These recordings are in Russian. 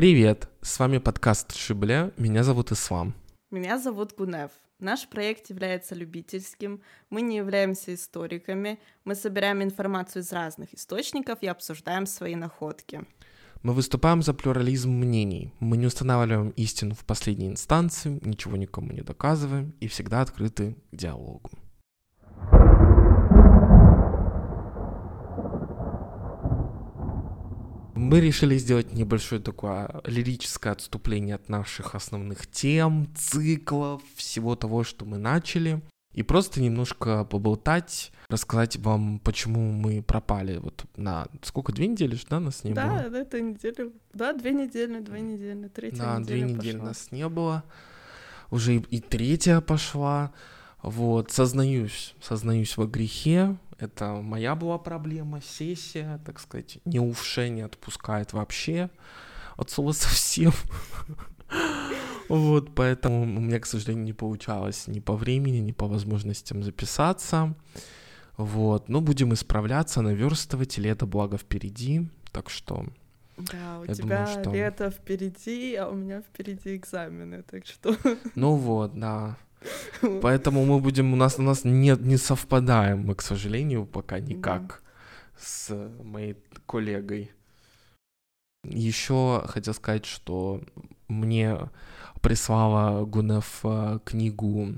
Привет, с вами подкаст Шибле, меня зовут Ислам. Меня зовут Гунев. Наш проект является любительским, мы не являемся историками, мы собираем информацию из разных источников и обсуждаем свои находки. Мы выступаем за плюрализм мнений. Мы не устанавливаем истину в последней инстанции, ничего никому не доказываем и всегда открыты к диалогу. Мы решили сделать небольшое такое лирическое отступление от наших основных тем, циклов, всего того, что мы начали. И просто немножко поболтать, рассказать вам, почему мы пропали вот на... Сколько, две недели, да, нас не да, было? Да, это неделю. Да, две недели, две недели, третья да, неделя две недели пошла. нас не было. Уже и, и третья пошла. Вот, сознаюсь, сознаюсь во грехе. Это моя была проблема, сессия, так сказать, не увше не отпускает вообще от слова совсем. Вот, поэтому у меня, к сожалению, не получалось ни по времени, ни по возможностям записаться. Вот, но будем исправляться, наверстывать, лето благо впереди, так что... Да, у я тебя думаю, что... лето впереди, а у меня впереди экзамены, так что... Ну вот, да. Поэтому мы будем, у нас у нас не, не совпадаем мы, к сожалению, пока никак да. с моей коллегой. Еще хотел сказать, что мне прислала Гунев книгу,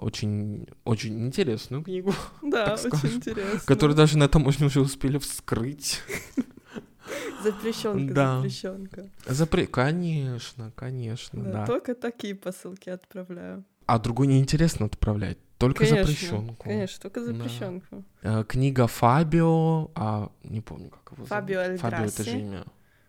очень, очень интересную книгу. Да, очень скажем, интересную. Которую даже на таможне уже успели вскрыть. Запрещенка, да. запрещенка. Запре... Конечно, конечно, да, да. Только такие посылки отправляю. А другой неинтересно отправлять. Только конечно, запрещенку. Конечно, только запрещенку. Да. Книга Фабио, а не помню, как его Фабио Эль Фабио это же имя.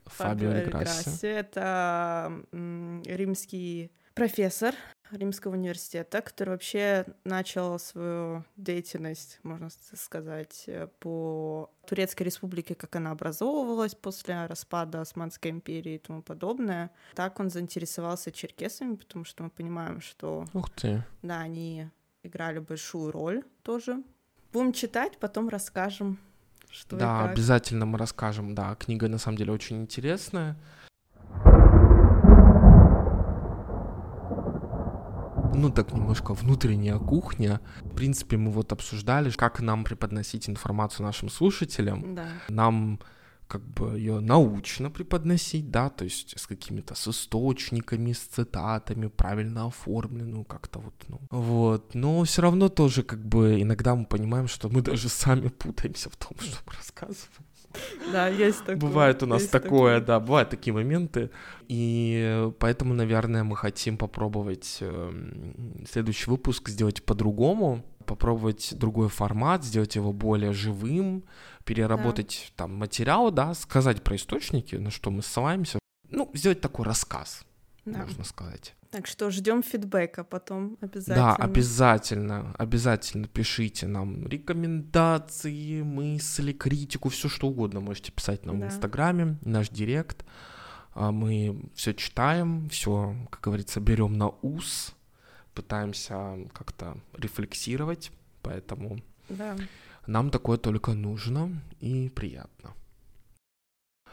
Фабио Эль Грасси. Это римский профессор Римского университета, который вообще начал свою деятельность, можно сказать, по Турецкой республике, как она образовывалась после распада Османской империи и тому подобное. Так он заинтересовался черкесами, потому что мы понимаем, что... Ух ты! Да, они играли большую роль тоже. Будем читать, потом расскажем, что Да, обязательно мы расскажем, да. Книга на самом деле очень интересная. Ну так немножко внутренняя кухня. В принципе, мы вот обсуждали, как нам преподносить информацию нашим слушателям. Да. Нам как бы ее научно преподносить, да, то есть с какими-то с источниками, с цитатами, правильно оформленную как-то вот, ну, вот, но все равно тоже как бы иногда мы понимаем, что мы даже сами путаемся в том, что мы рассказываем. Да, есть такое. Бывает у нас такое, такое, да, бывают такие моменты. И поэтому, наверное, мы хотим попробовать эм, следующий выпуск сделать по-другому, попробовать другой формат, сделать его более живым, переработать да. там материал, да, сказать про источники, на что мы ссылаемся. Ну, сделать такой рассказ, да. можно сказать. Так что ждем фидбэка потом обязательно. Да, обязательно, обязательно пишите нам рекомендации, мысли, критику, все что угодно можете писать нам да. в Инстаграме, наш директ. Мы все читаем, все, как говорится, берем на ус, пытаемся как-то рефлексировать, поэтому да. нам такое только нужно и приятно.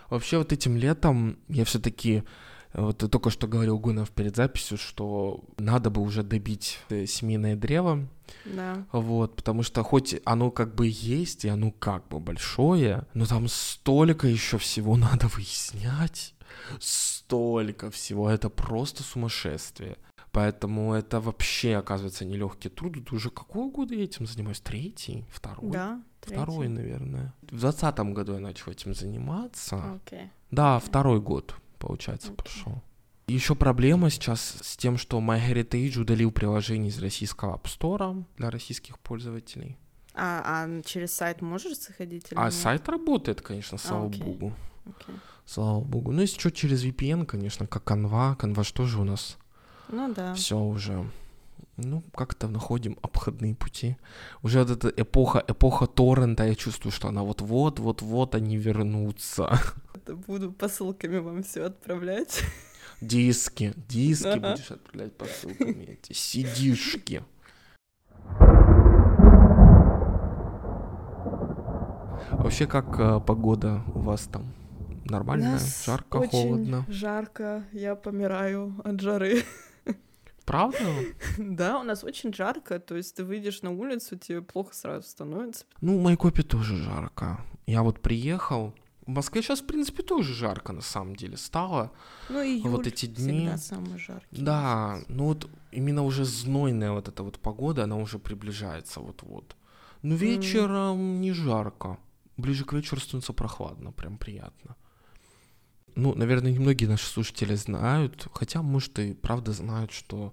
Вообще вот этим летом я все-таки вот ты только что говорил, Гунов, перед записью, что надо бы уже добить э, семейное древо. Да. Вот, потому что хоть оно как бы есть, и оно как бы большое, но там столько еще всего надо выяснять. Столько всего. Это просто сумасшествие. Поэтому это вообще, оказывается, нелегкий труд. Это уже какой год я этим занимаюсь? Третий? Второй? Да, третий. Второй, наверное. В двадцатом году я начал этим заниматься. Okay. Да, okay. второй год получается, Okay. пошел. Еще проблема сейчас с тем, что MyHeritage удалил приложение из российского App Store для российских пользователей. А, а через сайт можешь заходить? Или а нет? сайт работает, конечно, слава окей. богу. Okay. Слава богу. Ну, если что, через VPN, конечно, как Canva. Canva что же у нас? Ну да. Все уже. Ну, как-то находим обходные пути. Уже вот эта эпоха, эпоха торрента, я чувствую, что она вот-вот, вот-вот они вернутся. Это буду посылками вам все отправлять. Диски, диски Ага. будешь отправлять посылками, эти сидишки. Вообще, как э, погода у вас там? нормально, жарко, очень холодно. Жарко, я помираю от жары. Правда? Да, у нас очень жарко, то есть ты выйдешь на улицу, тебе плохо сразу становится. Ну, в Майкопе тоже жарко. Я вот приехал, в Москве сейчас, в принципе, тоже жарко, на самом деле, стало. Ну, июль вот эти дни. всегда самый жаркий. Да, ну вот именно уже знойная вот эта вот погода, она уже приближается вот-вот. Ну, вечером mm. не жарко. Ближе к вечеру становится прохладно, прям приятно. Ну, наверное, немногие наши слушатели знают, хотя, может, и правда знают, что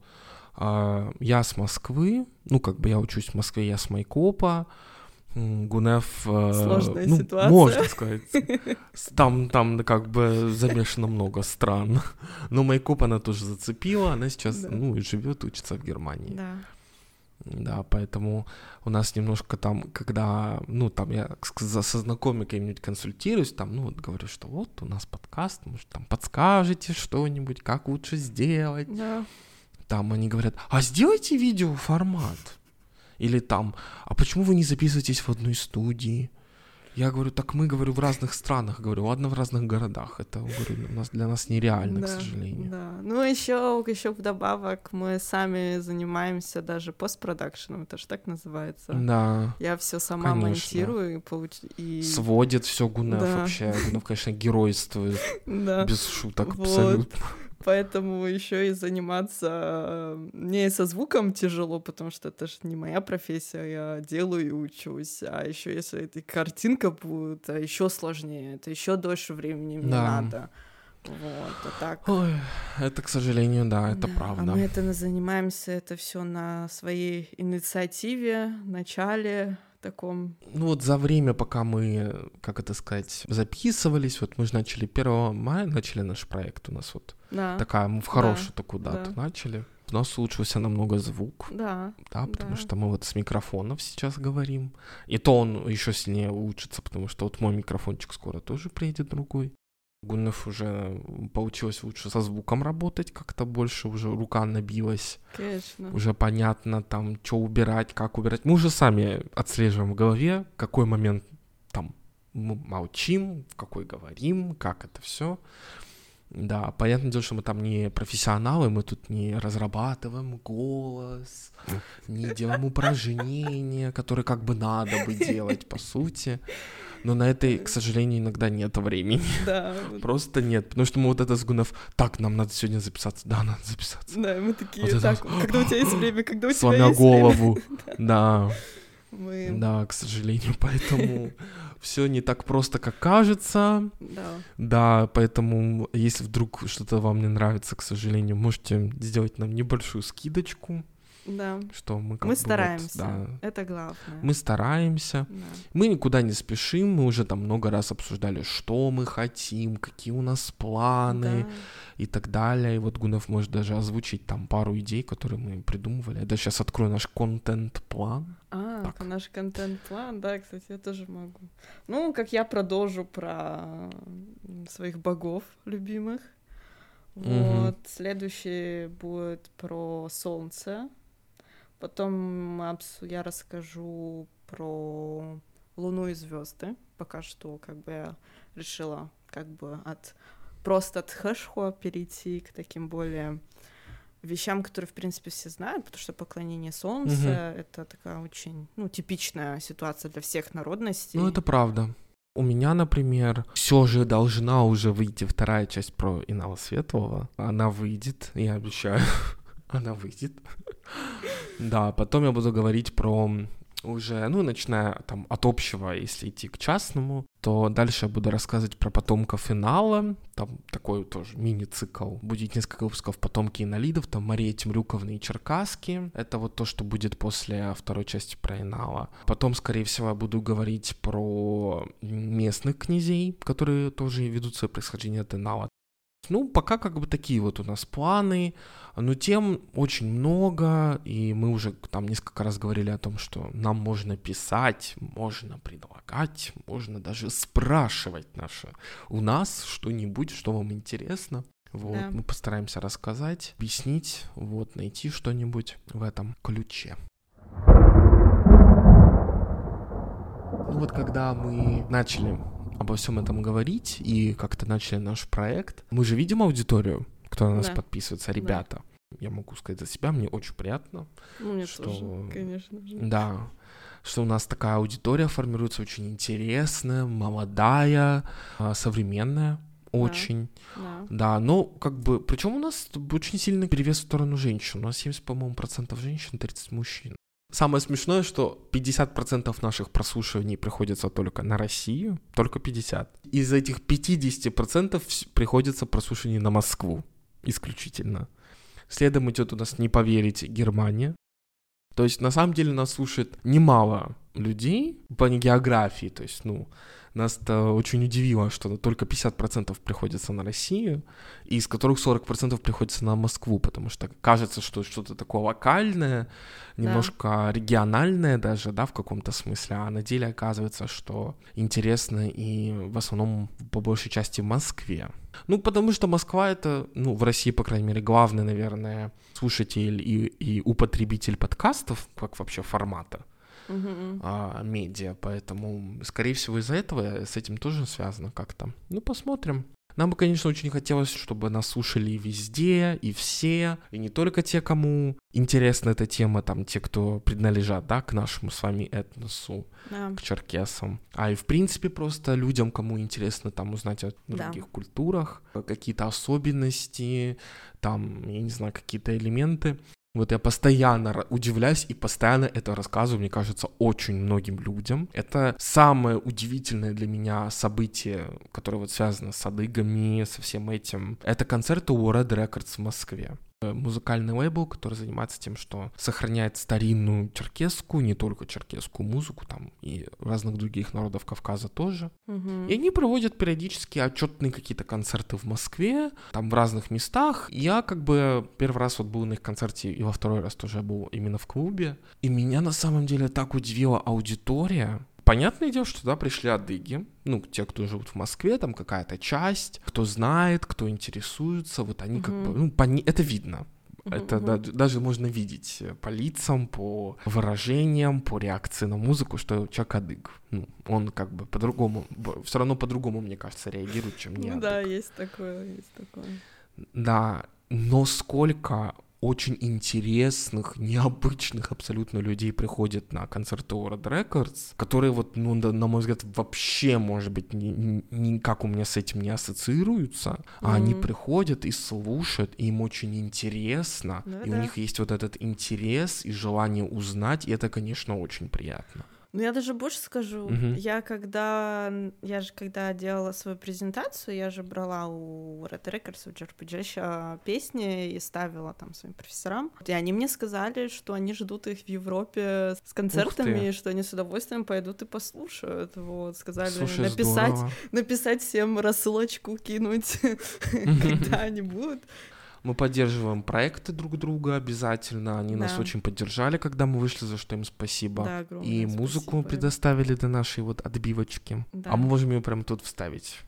э, я с Москвы, ну, как бы я учусь в Москве, я с Майкопа, Гунев... Э, Сложная ну, ситуация. Можно сказать. Там, там как бы замешано много стран. Но Майкоп она тоже зацепила, она сейчас, да. ну, и живет, учится в Германии. Да. Да, поэтому у нас немножко там, когда, ну, там я со знакомыми какими-нибудь консультируюсь, там, ну, вот говорю, что вот у нас подкаст, может, там подскажете что-нибудь, как лучше сделать. Да. Там они говорят, а сделайте видеоформат. Или там, а почему вы не записываетесь в одной студии? Я говорю, так мы, говорю, в разных странах, говорю, ладно, в разных городах. Это, говорю, у нас, для нас нереально, да, к сожалению. Да. Ну, еще, еще вдобавок мы сами занимаемся даже постпродакшеном, это же так называется. Да. Я все сама конечно. монтирую и, получ... и... Сводит все Гунев да. вообще. Гунев, конечно, геройствует. Да. Без шуток абсолютно поэтому еще и заниматься мне со звуком тяжело, потому что это же не моя профессия, я делаю и учусь. А еще если эта картинка будет, а еще сложнее, это еще дольше времени мне да. надо. Вот, а так. Ой, это, к сожалению, да, это да, правда. А мы это занимаемся это все на своей инициативе, начале таком. Ну вот за время, пока мы, как это сказать, записывались, вот мы же начали 1 мая, начали наш проект у нас вот да. такая, мы в хорошую да. такую дату да. начали. У нас улучшился намного звук. Да. Да, потому да. что мы вот с микрофонов сейчас говорим. И то он еще сильнее улучшится, потому что вот мой микрофончик скоро тоже приедет другой. Гуннов уже получилось лучше со звуком работать, как-то больше уже рука набилась. Конечно. Уже понятно там, что убирать, как убирать. Мы уже сами отслеживаем в голове, какой момент там мы молчим, в какой говорим, как это все. Да, понятное дело, что мы там не профессионалы, мы тут не разрабатываем голос, не делаем упражнения, которые как бы надо бы делать, по сути. Но на это, к сожалению, иногда нет времени. Да. Просто нет. Потому что мы вот это с Гунов, так, нам надо сегодня записаться. Да, надо записаться. Да, мы такие, вот так, это... когда у тебя есть время, когда у тебя Сломя есть голову. время. Да. Мы... Да, к сожалению, поэтому все не так просто, как кажется. Да. Да, поэтому если вдруг что-то вам не нравится, к сожалению, можете сделать нам небольшую скидочку. Да. Что мы как Мы бы стараемся. Вот, да. Это главное. Мы стараемся. Да. Мы никуда не спешим. Мы уже там много раз обсуждали, что мы хотим, какие у нас планы Да. и так далее. И вот Гунов может даже озвучить там пару идей, которые мы придумывали. Я даже сейчас открою наш контент-план. А, Так. это наш контент-план, да, кстати, я тоже могу. Ну, как я продолжу про своих богов любимых. Вот, следующий будет про солнце. Потом я расскажу про Луну и звезды. Пока что, как бы я решила, как бы от просто от хэшхуа перейти к таким более вещам, которые, в принципе, все знают, потому что поклонение Солнцу Мгм. это такая очень, ну, типичная ситуация для всех народностей. Ну, это правда. У меня, например, все же должна уже выйти вторая часть про Инала Светлого. Она выйдет, я обещаю. Она выйдет. Да, потом я буду говорить про уже, ну, начиная там от общего, если идти к частному, то дальше я буду рассказывать про потомков финала, там такой тоже мини-цикл, будет несколько выпусков «Потомки инолидов», там Мария Темрюковна и Черкаски, это вот то, что будет после второй части про Инала. Потом, скорее всего, я буду говорить про местных князей, которые тоже ведут свое происхождение от Инала. Ну, пока как бы такие вот у нас планы, но тем очень много, и мы уже там несколько раз говорили о том, что нам можно писать, можно предлагать, можно даже спрашивать наше у нас что-нибудь, что вам интересно. Вот, Да. мы постараемся рассказать, объяснить, вот, найти что-нибудь в этом ключе. Ну вот когда мы начали обо всем этом говорить и как-то начали наш проект, мы же видим аудиторию, кто на нас Да. подписывается, ребята. Я могу сказать за себя, мне очень приятно, Ну, мне что- тоже, конечно же. да, что у нас такая аудитория формируется очень интересная, молодая, а, современная, очень. Да. Да, но как бы, причем у нас очень сильный перевес в сторону женщин. У нас 70, по-моему, процентов женщин, 30 мужчин. Самое смешное, что 50% наших прослушиваний приходится только на Россию, только 50. Из этих 50% вс- приходится прослушивание на Москву исключительно. Следом идет у нас, не поверите, Германия. То есть, на самом деле, нас слушает немало людей по географии. То есть, ну, нас это очень удивило, что только 50% приходится на Россию, и из которых 40% приходится на Москву, потому что кажется, что что-то такое локальное, немножко региональное даже, да, в каком-то смысле, а на деле оказывается, что интересно и в основном по большей части в Москве. Ну, потому что Москва это, ну, в России, по крайней мере, главный, наверное, слушатель и, и употребитель подкастов, как вообще формата А, медиа, поэтому, скорее всего, из-за этого с этим тоже связано как-то. Ну, посмотрим. Нам бы, конечно, очень хотелось, чтобы нас слушали везде, и все, и не только те, кому интересна эта тема, там, те, кто принадлежат, да, к нашему с вами этносу, Да. к черкесам, а и, в принципе, просто людям, кому интересно, там, узнать о Да. других культурах, какие-то особенности, там, я не знаю, какие-то элементы. Вот я постоянно удивляюсь и постоянно это рассказываю, мне кажется, очень многим людям. Это самое удивительное для меня событие, которое вот связано с адыгами, со всем этим. Это концерты у Red Records в Москве. Э, Музыкальный лейбл, который занимается тем, что сохраняет старинную черкесскую, не только черкесскую музыку, там и разных других народов Кавказа тоже. Мгм. И они проводят периодически отчетные какие-то концерты в Москве, там в разных местах. Я как бы первый раз вот был на их концерте, и во второй раз тоже был именно в клубе. И меня на самом деле так удивила аудитория. Понятное дело, что туда пришли адыги, ну, те, кто живут в Москве, там какая-то часть, кто знает, кто интересуется, вот они как Мгм. бы, ну, пони- это видно. Мгм, Это да- даже можно видеть э, по лицам, по выражениям, по реакции на музыку, что человек адык. Ну, он как бы по-другому, все равно по-другому, мне кажется, реагирует, чем не Ну да, есть такое, есть такое. Да, но сколько очень интересных, необычных абсолютно людей приходит на концерты World Records, которые вот, ну, на, мой взгляд, вообще, может быть, ни- ни- никак у меня с этим не ассоциируются, а они приходят и слушают, и им очень интересно, Ну и у да. них есть вот этот интерес и желание узнать, и это, конечно, очень приятно. Ну, я даже больше скажу. Мгм. Я когда... Я же когда делала свою презентацию, я же брала у Red Records, у еще песни и ставила там своим профессорам. И они мне сказали, что они ждут их в Европе с концертами, что они с удовольствием пойдут и послушают. Вот, сказали Слушай, написать, здорово. написать всем рассылочку, кинуть, когда они будут. Мы поддерживаем проекты друг друга обязательно. Они нас Да. очень поддержали, когда мы вышли, за что им спасибо. Да, огромное И музыку спасибо. предоставили до нашей вот отбивочки. Да. А мы можем ее прямо тут вставить.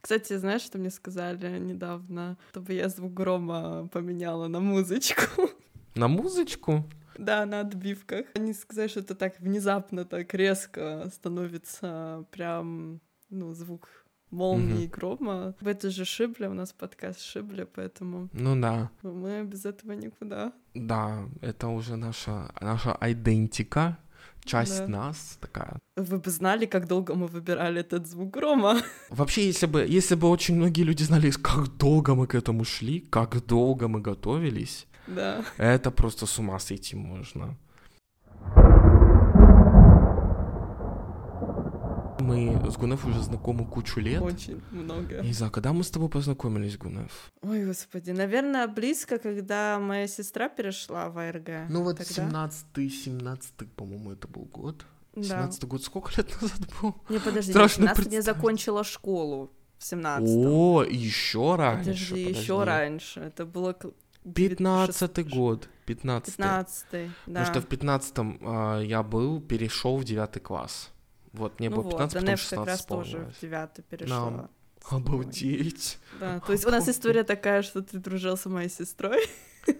Кстати, знаешь, что мне сказали недавно? Чтобы я звук грома поменяла на музычку. На музычку? Да, на отбивках. Они сказали, что это так внезапно, так резко становится прям, ну, звук молнии и грома. В это же Шибля, у нас подкаст Шибля, поэтому Ну да. мы без этого никуда. Да, это уже наша, наша идентика, часть Да. нас такая. Вы бы знали, как долго мы выбирали этот звук грома. Вообще, если бы, если бы очень многие люди знали, как долго мы к этому шли, как долго мы готовились, Да. это просто с ума сойти можно. Мы с Гунеф уже знакомы кучу лет. Очень много. Не знаю, когда мы с тобой познакомились, Гунеф? Ой, господи, наверное, близко, когда моя сестра перешла в АРГ. Ну вот Тогда? 17-й, 17 по-моему, это был год. Да. 17 год сколько лет назад был? Не, подожди, Страшно я в 17 я закончила школу в 17 О, еще раньше. Подожди, еще раньше. Это было... 15 год. 15 15 да. Потому что в 15 а, я был, перешел в 9 класс. Вот, мне ну было вот, 15, потом Данеф 16 как раз тоже в 9 перешла. Обалдеть. Да, то есть у нас история такая, что ты дружил с моей сестрой.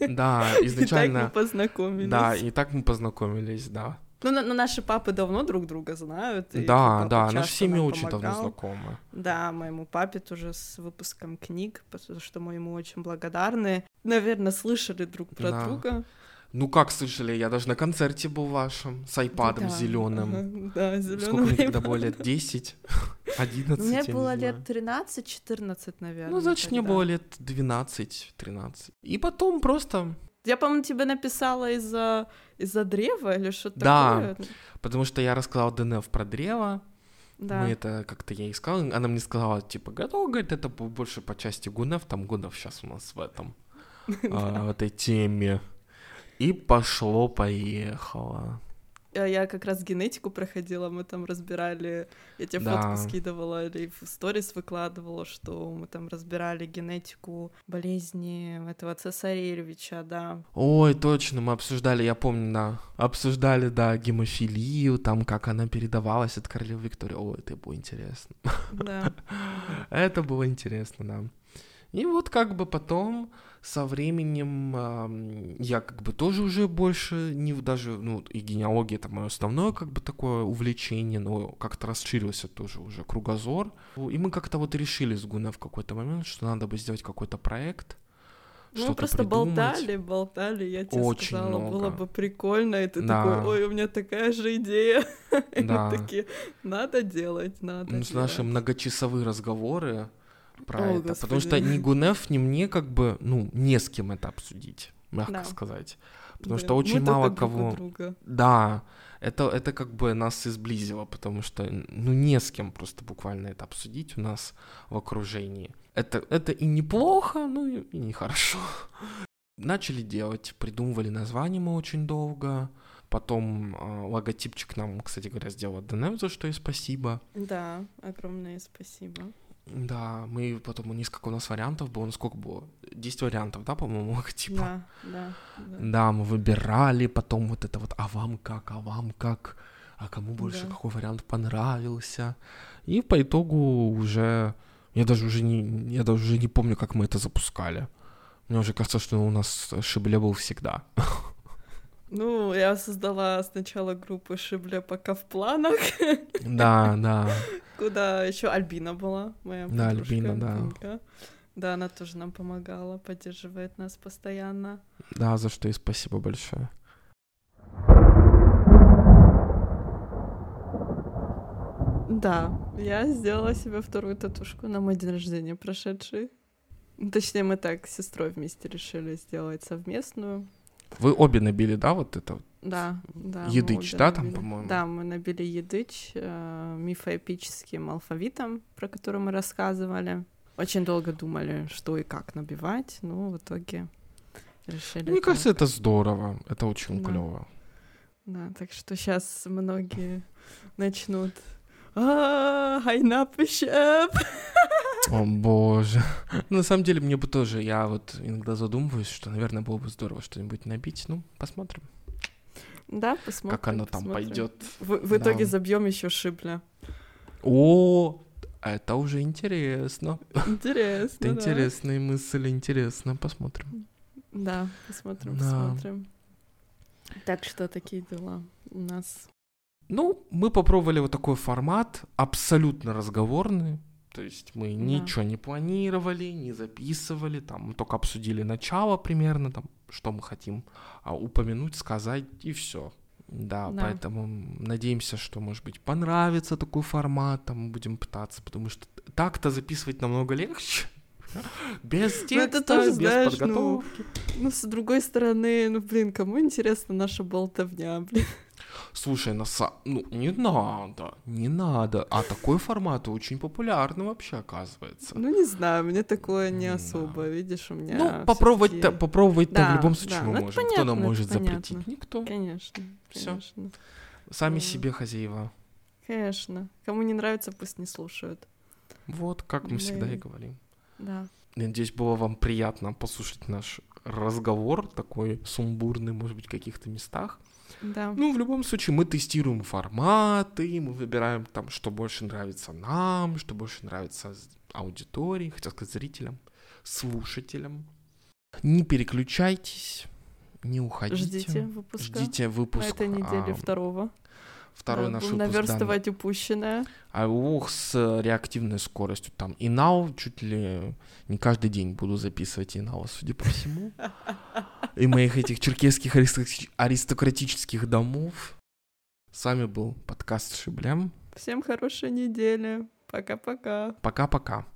Да, изначально. И так мы познакомились. Да, и так мы познакомились, да. Ну, на, ну, наши папы давно друг друга знают. И да, да, наши семьи очень давно знакомы. Да, моему папе тоже с выпуском книг, потому что мы ему очень благодарны. Наверное, слышали друг про да. друга. Ну как слышали, я даже на концерте был вашем с айпадом да, зеленым. Ага, да, зеленым. Сколько мне тогда было лет? 10? 11? Мне было лет 13-14, наверное. Ну, значит, мне было лет 12-13. И потом просто я, по-моему, тебе написала из-за из-за древа или что-то да, такое. потому что я рассказал ДНФ про древо. Да. Мы это как-то я ей сказал, она мне сказала, типа, готов, говорит, это больше по части Гунев, там Гунев сейчас у нас в этом, а, в этой теме. И пошло-поехало. А я как раз генетику проходила, мы там разбирали, я тебе да. фотку скидывала или в сторис выкладывала, что мы там разбирали генетику болезни этого цесаревича, да. Ой, точно, мы обсуждали, я помню, да, обсуждали, да, гемофилию, там, как она передавалась от королевы Виктории. Ой, это было интересно. Да. Это было интересно, да. И вот как бы потом со временем э, я как бы тоже уже больше не даже, ну, и генеалогия это мое основное как бы такое увлечение, но как-то расширился тоже уже кругозор. И мы как-то вот решили с Гуна в какой-то момент, что надо бы сделать какой-то проект, ну, мы просто придумать. болтали, болтали, я тебе Очень сказала, много. было бы прикольно, и ты да. такой, ой, у меня такая же идея. Да. И мы такие, надо делать, надо ну, делать. Наши многочасовые разговоры, про О, это. Господи. Потому что ни Гунев, ни мне как бы, ну, не с кем это обсудить, мягко да. сказать. Потому да. что очень Мы мало кого... Друга. Да, это, это как бы нас и сблизило, потому что, ну, не с кем просто буквально это обсудить у нас в окружении. Это, это и неплохо, ну и, и нехорошо. Начали делать, придумывали название мы очень долго. Потом э, логотипчик нам, кстати говоря, сделал ДНФ, за что и спасибо. Да, огромное спасибо. Да, мы потом, несколько у нас вариантов было, ну сколько было? 10 вариантов, да, по-моему, логотипа? Да, да, да. Да, мы выбирали, потом вот это вот, а вам как, а вам как, а кому больше да. какой вариант понравился. И по итогу уже, я даже уже не, я даже уже не помню, как мы это запускали. Мне уже кажется, что у нас Шибле был всегда. Ну, я создала сначала группу Шибля пока в планах. Да, да. Куда еще Альбина была, моя Да, Альбина, да. Да, она тоже нам помогала, поддерживает нас постоянно. Да, за что и спасибо большое. Да, я сделала себе вторую татушку на мой день рождения прошедший. Точнее, мы так с сестрой вместе решили сделать совместную. Вы обе набили, да, вот это? Да, да. Едыч, да, там, по-моему? Да, мы набили едыч э, мифоэпическим алфавитом, про который мы рассказывали. Очень долго думали, что и как набивать, но в итоге решили... Мне кажется, это здорово, это очень да. клево. Да, так что сейчас многие начнут а, Хайнапышеп. О боже. На самом деле, мне бы тоже, я вот иногда задумываюсь, что, наверное, было бы здорово что-нибудь набить. Ну, посмотрим. Да, посмотрим. Как оно там пойдет. В, в итоге да. забьем еще шибля. О, это уже интересно. Интересно. Это да. интересные мысли, интересно. Посмотрим. Да, посмотрим, да. посмотрим. Так что такие дела у нас. Ну, мы попробовали вот такой формат, абсолютно разговорный. То есть мы да. ничего не планировали, не записывали, там мы только обсудили начало примерно, там, что мы хотим а, упомянуть, сказать, и все. Да, да, поэтому надеемся, что, может быть, понравится такой формат, там мы будем пытаться, потому что так-то записывать намного легче. Без текста, ну, это тоже, без знаешь, ну, подготовки. Ну, ну, с другой стороны, ну, блин, кому интересна наша болтовня, блин? Слушай, на са... ну не надо, не надо. А такой формат очень популярный вообще оказывается. Ну не знаю, мне такое не особо, да. видишь, у меня. Ну попробовать-то, попробовать-то да, в любом случае да, мы ну, можем. Понятно, Кто нам может запретить? Понятно. Никто. Конечно. Все. Сами да. себе хозяева. Конечно. Кому не нравится, пусть не слушают. Вот, как мы да. всегда и говорим. Да. Надеюсь, было вам приятно послушать наш разговор, такой сумбурный, может быть, в каких-то местах. Да. Ну, в любом случае, мы тестируем форматы, мы выбираем там, что больше нравится нам, что больше нравится аудитории, хотел сказать зрителям, слушателям. Не переключайтесь, не уходите. Ждите выпуска. Ждите выпуск. На этой неделе а, второго. Второй Да, наш выпуск. наверстывать да. упущенное. А ух, с реактивной скоростью там. И now чуть ли не каждый день буду записывать и now, судя по всему. И моих этих черкесских аристократи- аристократических домов. С вами был подкаст Шиблем. Всем хорошей недели. Пока-пока. Пока-пока.